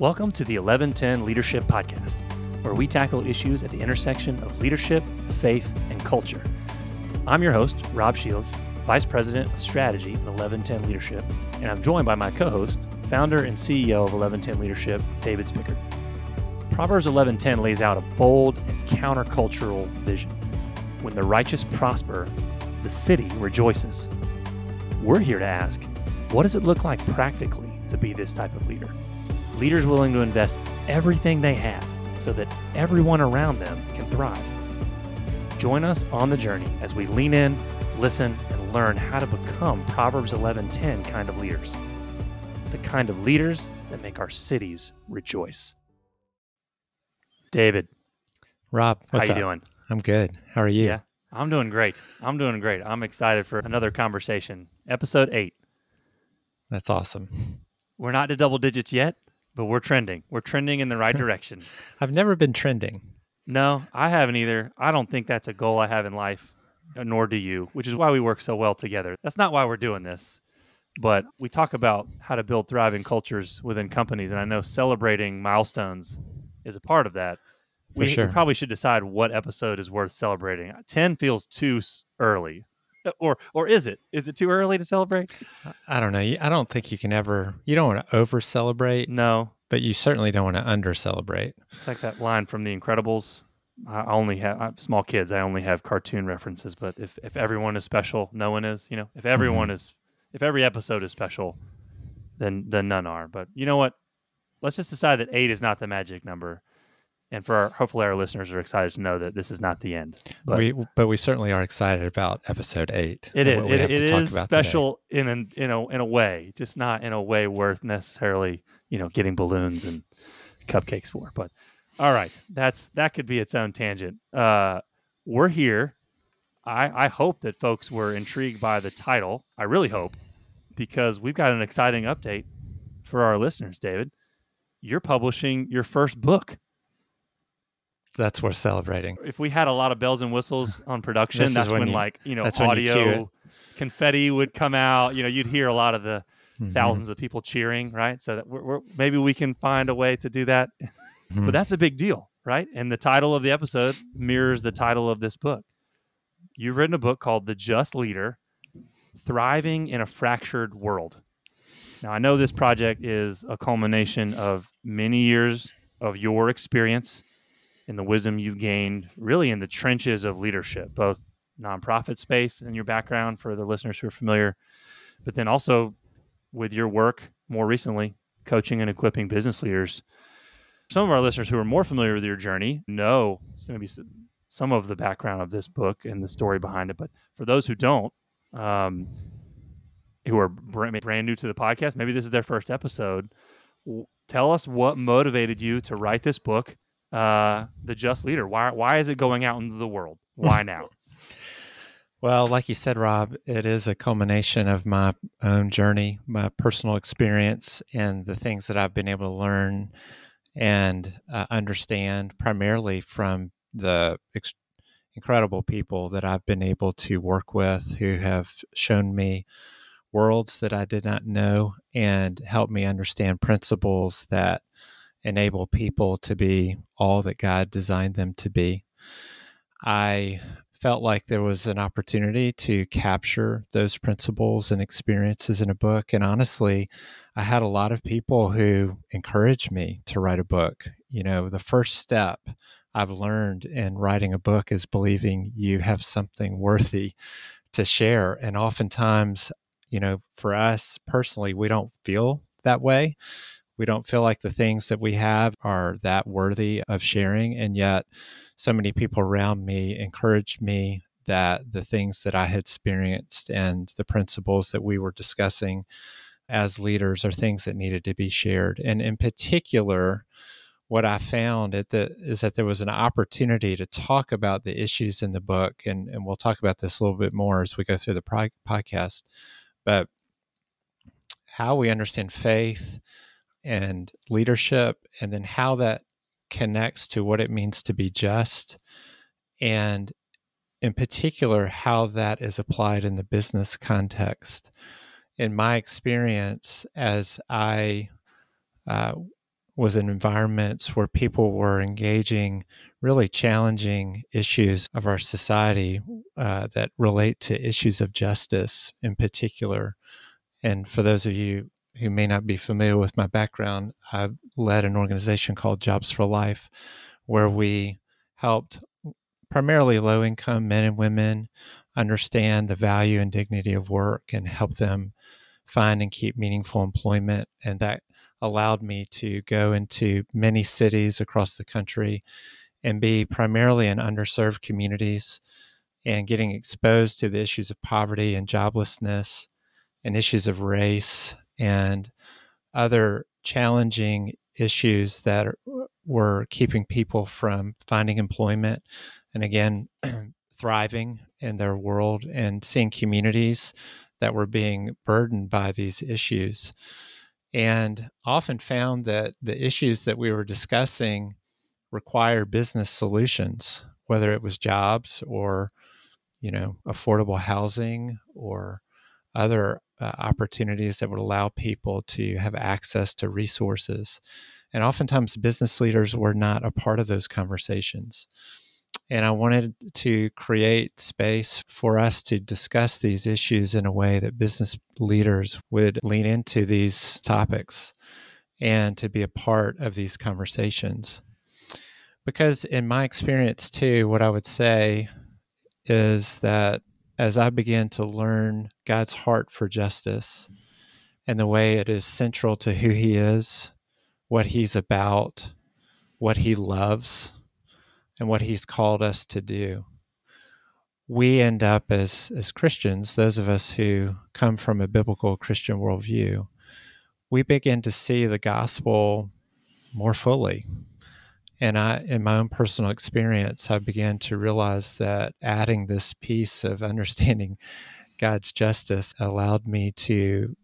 Welcome to the 1110 Leadership Podcast, where we tackle issues at the intersection of leadership, faith, and culture. I'm your host, Rob Shields, Vice President of Strategy at 1110 Leadership, and I'm joined by my co host, founder and CEO of 1110 Leadership, David Spickard. Proverbs 1110 lays out a bold and countercultural vision. When the righteous prosper, the city rejoices. We're here to ask, what does it look like practically to be this type of leader? Leaders willing to invest everything they have so that everyone around them can thrive. Join us on the journey as we lean in, listen, and learn how to become Proverbs 11:10 kind of leaders. The kind of leaders that make our cities rejoice. David, Rob, how what's you up? doing? I'm good. How are you? Yeah. I'm doing great. I'm doing great. I'm excited for another conversation. Episode 8. That's awesome. We're not to double digits yet, but we're trending. We're trending in the right direction. I've never been trending. No, I haven't either. I don't think that's a goal I have in life, uh, nor do you, which is why we work so well together. That's not why we're doing this. But we talk about how to build thriving cultures within companies. And I know celebrating milestones is a part of that. We sure. probably should decide what episode is worth celebrating. 10 feels too early. Or, or is it? Is it too early to celebrate? I don't know. I don't think you can ever, you don't want to over celebrate, No. but you certainly don't want to under celebrate. It's like that line from The Incredibles. I only have I'm small kids. I only have cartoon references, but if if everyone is special, no one is. You know, if everyone mm-hmm. is, if every episode is special, then then none are. But you know what? Let's just decide that eight is not the magic number, and for our, hopefully our listeners are excited to know that this is not the end. But we, but we certainly are excited about episode eight. it is it, it is about today. special in an in a in a way, just not in a way worth necessarily you know getting balloons and cupcakes for. But all right, that's that could be its own tangent. Uh, we're here. I I hope that folks were intrigued by the title. I really hope because we've got an exciting update for our listeners. David, you're publishing your first book. That's worth celebrating. If we had a lot of bells and whistles on production, This that's when, when you- like you know when you audio confetti would come out. You know, you'd hear a lot of the Mhm. thousands of people cheering, right? So that we're, we're, maybe we can find a way to do that. Mhm. But that's a big deal, right? And the title of the episode mirrors the title of this book. You've written a book called The Just Leader Thriving in a Fractured World. Now, I know this project is a culmination of many years of your experience and the wisdom you've gained really in the trenches of leadership, both nonprofit space and your background for the listeners who are familiar, but then also with your work more recently, coaching and equipping business leaders. Some of our listeners who are more familiar with your journey know maybe some of the background of this book and the story behind it. But for those who don't, um, who are brand, brand new to the podcast, maybe this is their first episode. Tell us what motivated you to write this book, uh, The Just Leader. Why, why is it going out into the world? Why now? Well, like you said, Rob, it is a culmination of my own journey, my personal experience, and the things that I've been able to learn and uh, understand primarily from the ex- incredible people that I've been able to work with who have shown me worlds that I did not know and helped me understand principles that enable people to be all that God designed them to be. I felt like there was an opportunity to capture those principles and experiences in a book. And honestly, I had a lot of people who encouraged me to write a book. You know, the first step I've learned in writing a book is believing you have something worthy to share. And oftentimes, you know, for us personally, we don't feel that way. We don't feel like the things that we have are that worthy of sharing. And yet, so many people around me encouraged me that the things that I had experienced and the principles that we were discussing as leaders are things that needed to be shared. And in particular, what I found at the, is that there was an opportunity to talk about the issues in the book, and, and we'll talk about this a little bit more as we go through the pro- podcast. But how we understand faith and leadership, and then how that connects to what it means to be just, and in particular, how that is applied in the business context. In my experience, as I uh, was in environments where people were engaging really challenging issues of our society uh, that relate to issues of justice in particular. And for those of you who may not be familiar with my background, I led an organization called Jobs for Life, where we helped primarily low income men and women understand the value and dignity of work and help them find and keep meaningful employment. And that allowed me to go into many cities across the country and be primarily in underserved communities and getting exposed to the issues of poverty and joblessness and issues of race and other challenging issues that were keeping people from finding employment and again thriving in their world and seeing communities that were being burdened by these issues. And often found that the issues that we were discussing require business solutions whether it was jobs or you know affordable housing or other uh, opportunities that would allow people to have access to resources and oftentimes business leaders were not a part of those conversations and I wanted to create space for us to discuss these issues in a way that business leaders would lean into these topics and to be a part of these conversations. Because, in my experience, too, what I would say is that as I began to learn God's heart for justice mm-hmm. and the way it is central to who He is, what He's about, what He loves, and what he's called us to do we end up as as christians those of us who come from a biblical christian worldview we begin to see the gospel more fully and i in my own personal experience i began to realize that adding this piece of understanding god's justice allowed me to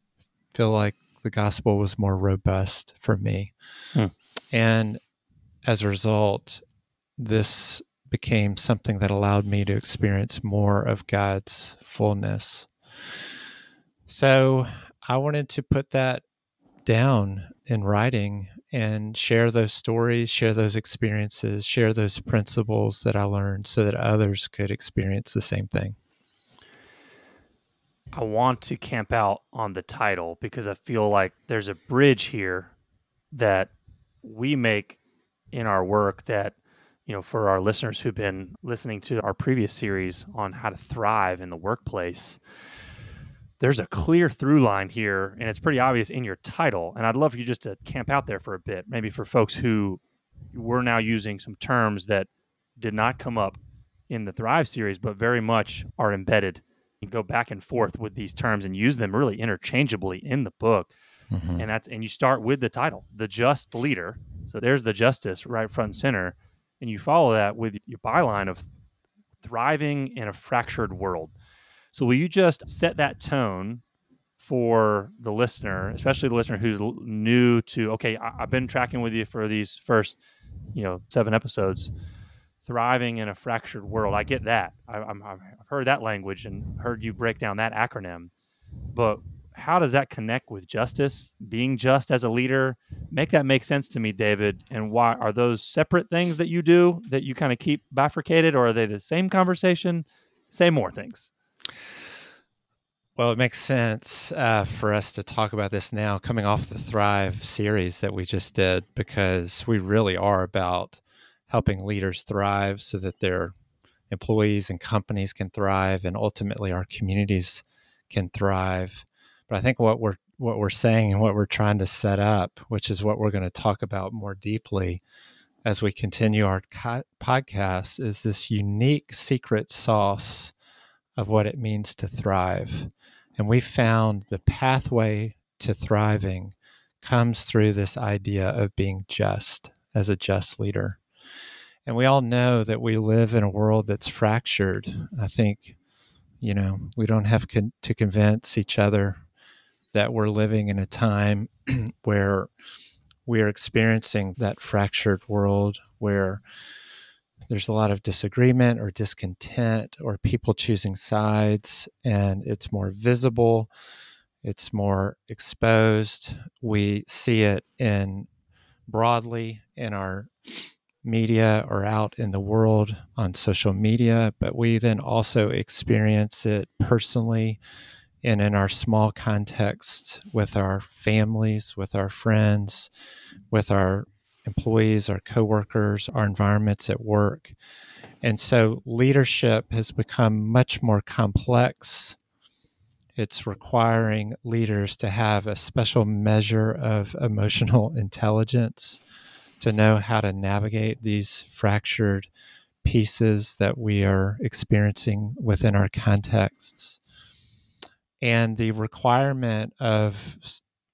feel like the gospel was more robust for me hmm. and as a result this became something that allowed me to experience more of God's fullness. So I wanted to put that down in writing and share those stories, share those experiences, share those principles that I learned so that others could experience the same thing. I want to camp out on the title because I feel like there's a bridge here that we make in our work that you know, for our listeners who've been listening to our previous series on how to thrive in the workplace, there's a clear through line here, and it's pretty obvious in your title. And I'd love for you just to camp out there for a bit, maybe for folks who were now using some terms that did not come up in the Thrive series, but very much are embedded. You go back and forth with these terms and use them really interchangeably in the book. Mm-hmm. And that's and you start with the title, the just leader. So there's the justice right front and center and you follow that with your byline of thriving in a fractured world. So, will you just set that tone for the listener, especially the listener who's new to, okay, I, have been tracking with you for these first, you know, seven episodes, thriving in a fractured world. I get that. I, have heard that language and heard you break down that acronym. But how does that connect with justice being just as a leader make that make sense to me david and why are those separate things that you do that you kind of keep bifurcated or are they the same conversation say more things well it makes sense uh, for us to talk about this now coming off the thrive series that we just did because we really are about helping leaders thrive so that their employees and companies can thrive and ultimately our communities can thrive. But I think what we're what we're saying and what we're trying to set up, which is what we're going to talk about more deeply as we continue our co- podcast, is this unique secret sauce of what it means to thrive. And we found the pathway to thriving comes through this idea of being just as a just leader. And we all know that we live in a world that's fractured. I think, you know, we don't have con- to convince each other that we're living in a time where we are experiencing that fractured world where there's a lot of disagreement or discontent or people choosing sides and it's more visible it's more exposed. We see it in broadly in our media or out in the world on social media, but we then also experience it personally and in our small context with our families, with our friends, with our employees, our coworkers, our environments at work. And so leadership has become much more complex. It's requiring leaders to have a special measure of emotional intelligence to know how to navigate these fractured pieces that we are experiencing within our contexts. And the requirement of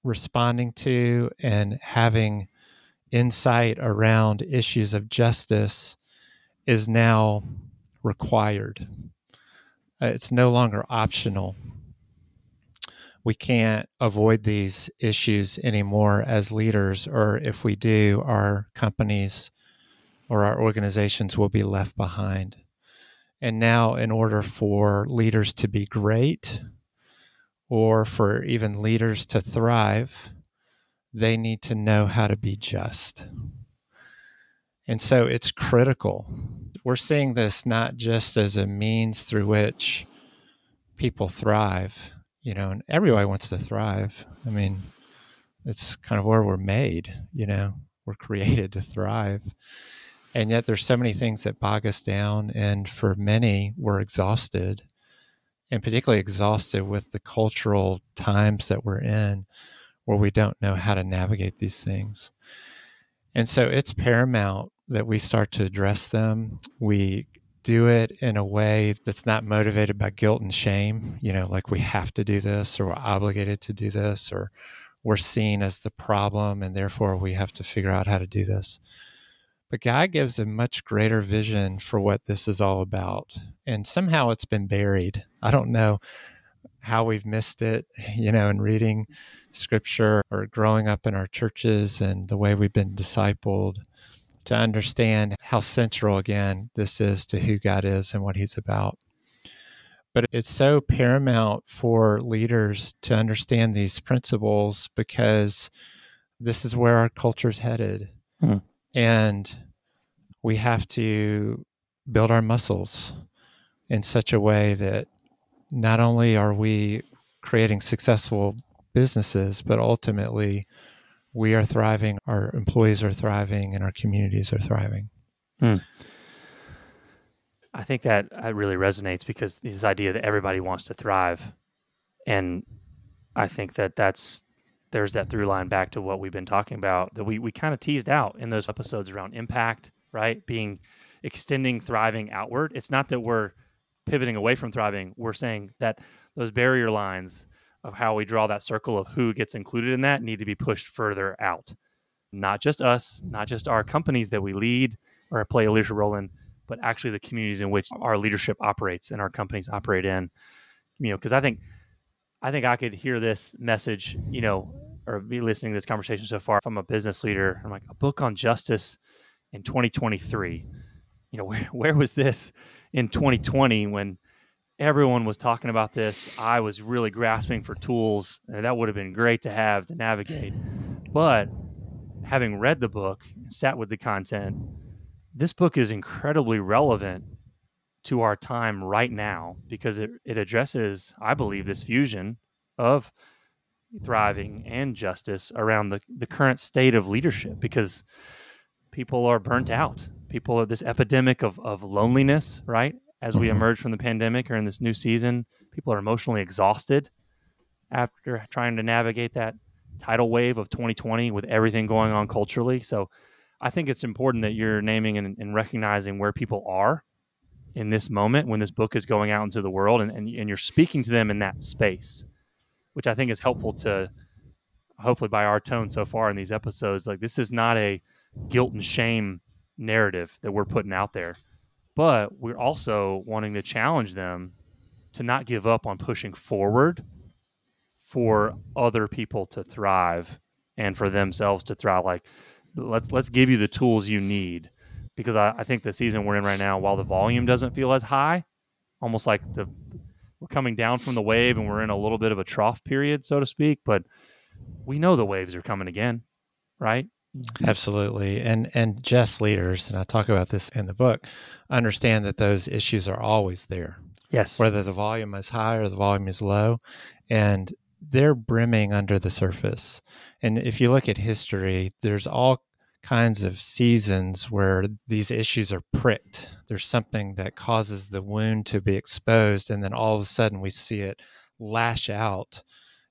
responding to and having insight around issues of justice is now required. Uh, it's no longer optional. We can't avoid these issues anymore as leaders, or if we do, our companies or our organizations will be left behind. And now, in order for leaders to be great, or for even leaders to thrive, they need to know how to be just. And so it's critical. We're seeing this not just as a means through which people thrive, you know, and everybody wants to thrive. I mean, it's kind of where we're made, you know, we're created to thrive. And yet there's so many things that bog us down. And for many, we're exhausted and particularly exhausted with the cultural times that we're in where we don't know how to navigate these things. And so it's paramount that we start to address them. We do it in a way that's not motivated by guilt and shame, you know, like we have to do this or we're obligated to do this or we're seen as the problem and therefore we have to figure out how to do this. But God gives a much greater vision for what this is all about. And somehow it's been buried. I don't know how we've missed it, you know, in reading scripture or growing up in our churches and the way we've been discipled to understand how central, again, this is to who God is and what He's about. But it's so paramount for leaders to understand these principles because this is where our culture's headed. Hmm. And we have to build our muscles in such a way that not only are we creating successful businesses, but ultimately we are thriving, our employees are thriving, and our communities are thriving. Hmm. I think that really resonates because this idea that everybody wants to thrive, and I think that that's there's that through line back to what we've been talking about that we we kind of teased out in those episodes around impact, right? Being extending thriving outward. It's not that we're pivoting away from thriving. We're saying that those barrier lines of how we draw that circle of who gets included in that need to be pushed further out. Not just us, not just our companies that we lead or play a leadership role in, but actually the communities in which our leadership operates and our companies operate in. You know, because I think I think I could hear this message, you know, or be listening to this conversation so far If I'm a business leader. I'm like, a book on justice in 2023. You know, where where was this in 2020 when everyone was talking about this. I was really grasping for tools. Uh, that would have been great to have to navigate. But having read the book, sat with the content, this book is incredibly relevant to our time right now because it, it addresses, I believe, this fusion of thriving and justice around the, the current state of leadership because people are burnt out. People are this epidemic of, of loneliness, right? as we mm-hmm. emerge from the pandemic or in this new season. People are emotionally exhausted after trying to navigate that tidal wave of 2020 with everything going on culturally. So I think it's important that you're naming and, and recognizing where people are in this moment when this book is going out into the world and, and, and you're speaking to them in that space, which I think is helpful to hopefully by our tone so far in these episodes. Like this is not a guilt and shame narrative that we're putting out there. But we're also wanting to challenge them to not give up on pushing forward for other people to thrive and for themselves to thrive. Like let's let's give you the tools you need. Because I, I think the season we're in right now while the volume doesn't feel as high almost like the we're coming down from the wave and we're in a little bit of a trough period so to speak but we know the waves are coming again right Mm-hmm. Absolutely. And and just leaders, and I talk about this in the book, understand that those issues are always there. Yes. Whether the volume is high or the volume is low. And they're brimming under the surface. And if you look at history, there's all kinds of seasons where these issues are pricked. There's something that causes the wound to be exposed, and then all of a sudden we see it lash out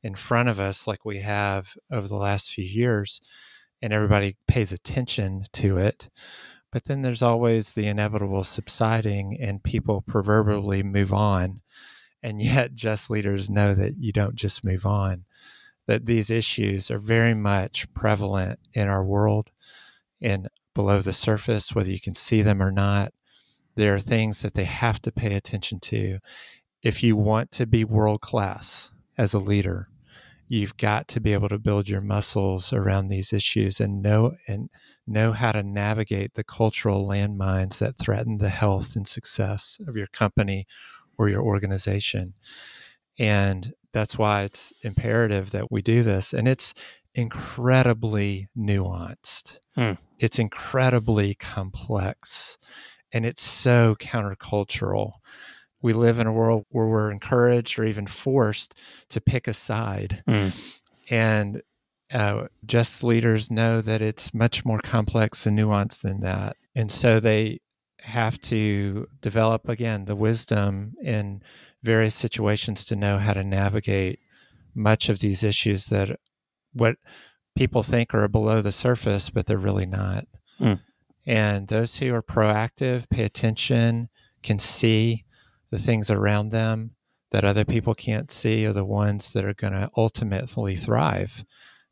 in front of us, like we have over the last few years, and everybody pays attention to it. But then there's always the inevitable subsiding, and people proverbially move on. And yet, just leaders know that you don't just move on, that these issues are very much prevalent in our world and below the surface, whether you can see them or not. There are things that they have to pay attention to. If you want to be world class as a leader, you've got to be able to build your muscles around these issues and know and know how to navigate the cultural landmines that threaten the health and success of your company or your organization. And that's why it's imperative that we do this. And it's incredibly nuanced. Hmm. It's incredibly complex and it's so countercultural. We live in a world where we're encouraged or even forced to pick a side. Hmm. And uh, just leaders know that it's much more complex and nuanced than that. And so they have to develop, again, the wisdom in various situations to know how to navigate much of these issues that what people think are below the surface, but they're really not. Mm. And those who are proactive, pay attention, can see the things around them that other people can't see are the ones that are going to ultimately thrive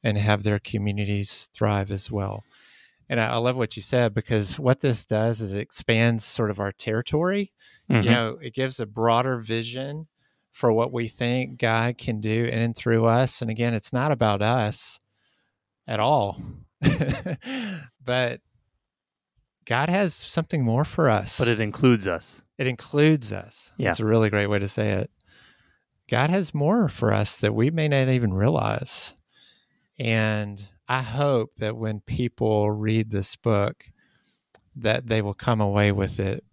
and have their communities thrive as well. And I, I, love what you said because what this does is it expands sort of our territory. Mm-hmm. You know, it gives a broader vision for what we think God can do in and through us. And again, it's not about us at all. but God has something more for us. But it includes us. It includes us. Yeah. It's a really great way to say it. God has more for us that we may not even realize. And I hope that when people read this book, that they will come away with it,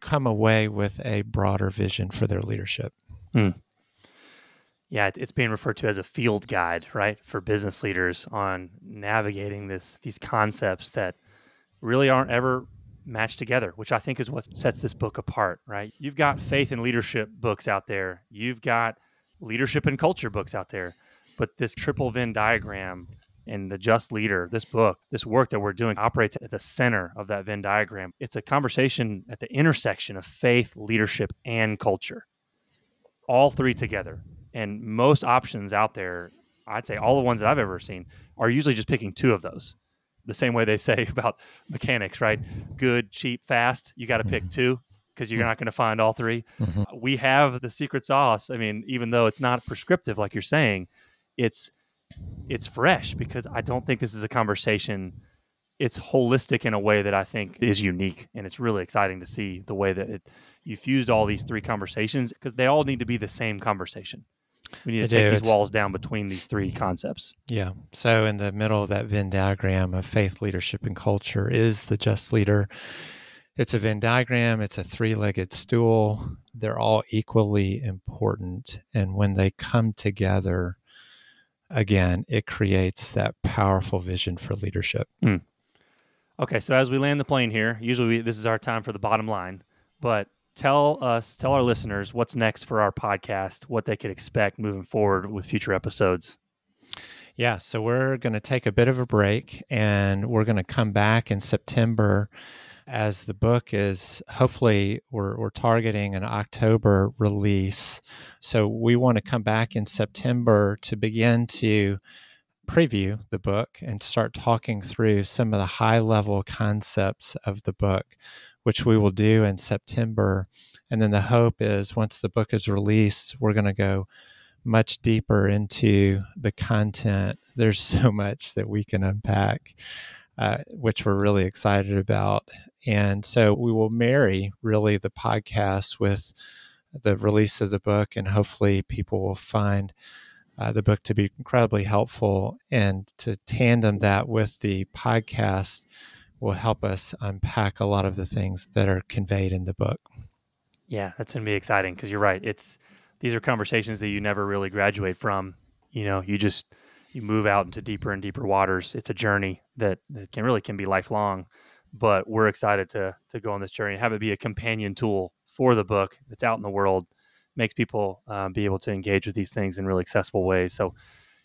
come away with a broader vision for their leadership. Hmm yeah, it's being referred to as a field guide, right, for business leaders on navigating this these concepts that really aren't ever matched together, which I think is what sets this book apart, right? You've got faith and leadership books out there. You've got leadership and culture books out there. But this triple Venn diagram and the just leader, this book, this work that we're doing operates at the center of that Venn diagram. It's a conversation at the intersection of faith, leadership, and culture. All three together. And most options out there, I'd say all the ones that I've ever seen are usually just picking two of those. The same way they say about mechanics, right? Good, cheap, fast. You got to pick mm-hmm. two because you're not going to find all 3 mm-hmm. We have the secret sauce. I mean, even though it's not prescriptive, like you're saying, it's it's fresh because I don't think this is a conversation. It's holistic in a way that I think is unique, and it's really exciting to see the way that it you fused all these three conversations because they all need to be the same conversation. We need to take these walls down between these three concepts. Yeah. So in the middle of that Venn diagram of faith, leadership, and culture is the just leader. It's a Venn diagram. It's a three-legged stool. They're all equally important, and when they come together, again, it creates that powerful vision for leadership. Mm. Okay, so as we land the plane here, usually we, this is our time for the bottom line, but tell us, tell our listeners what's next for our podcast, what they could expect moving forward with future episodes. Yeah, so we're going to take a bit of a break and we're going to come back in September as the book is hopefully we're, we're targeting an October release. So we want to come back in September to begin to preview the book and start talking through some of the high level concepts of the book which we will do in September. And then the hope is once the book is released, we're going to go much deeper into the content. There's so much that we can unpack, uh, which we're really excited about. And so we will marry really the podcast with the release of the book, and hopefully people will find uh, the book to be incredibly helpful. And to tandem that with the podcast will help us unpack a lot of the things that are conveyed in the book. Yeah, that's going to be exciting because you're right. It's these are conversations that you never really graduate from. You know, you just you move out into deeper and deeper waters. It's a journey that, can really can be lifelong. But we're excited to to go on this journey and have it be a companion tool for the book that's out in the world, makes people um, be able to engage with these things in really accessible ways. So,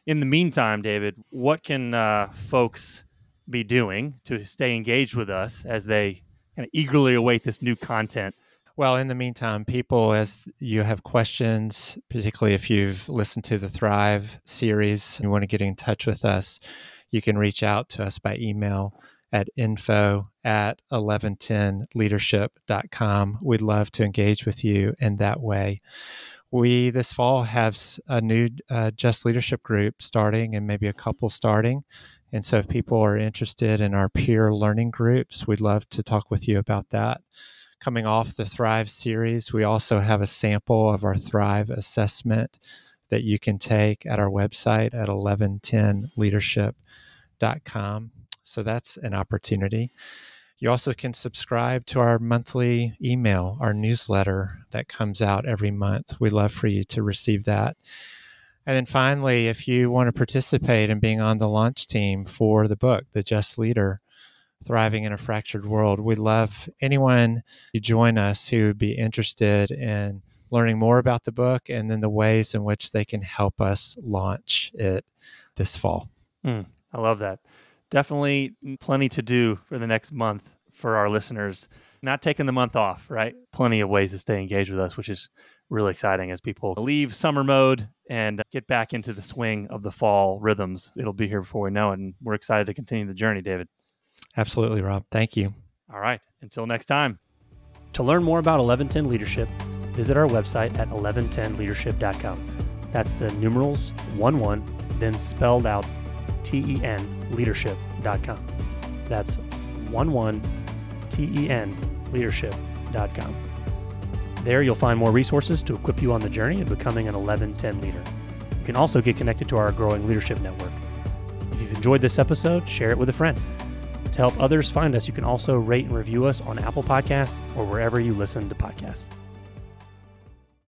in the meantime, David, what can uh, folks be doing to stay engaged with us as they kind of eagerly await this new content? Well, in the meantime, people, as you have questions, particularly if you've listened to the Thrive series you want to get in touch with us, you can reach out to us by email at info at 11tenleadership.com. We'd love to engage with you in that way. We this fall have a new uh, Just Leadership group starting and maybe a couple starting. And so, if people are interested in our peer learning groups, we'd love to talk with you about that coming off the Thrive series, we also have a sample of our Thrive assessment that you can take at our website at 11tenleadership.com. So that's an opportunity. You also can subscribe to our monthly email, our newsletter that comes out every month. We love for you to receive that. And then finally, if you want to participate in being on the launch team for the book, The Just Leader, thriving in a fractured world. We'd love anyone to join us who would be interested in learning more about the book and then the ways in which they can help us launch it this fall. Mm, I love that. Definitely plenty to do for the next month for our listeners. Not taking the month off, right? Plenty of ways to stay engaged with us, which is really exciting as people leave summer mode and get back into the swing of the fall rhythms. It'll be here before we know it. And we're excited to continue the journey, David. Absolutely, Rob. Thank you. All right. Until next time. To learn more about 1110 Leadership, visit our website at 11tenleadership.com. That's the numerals 1 1, then spelled out T E N leadership.com. That's 1 1 T E N leadership.com. There you'll find more resources to equip you on the journey of becoming an 1110 leader. You can also get connected to our growing leadership network. If you've enjoyed this episode, share it with a friend. To help others find us, you can also rate and review us on Apple Podcasts or wherever you listen to podcasts.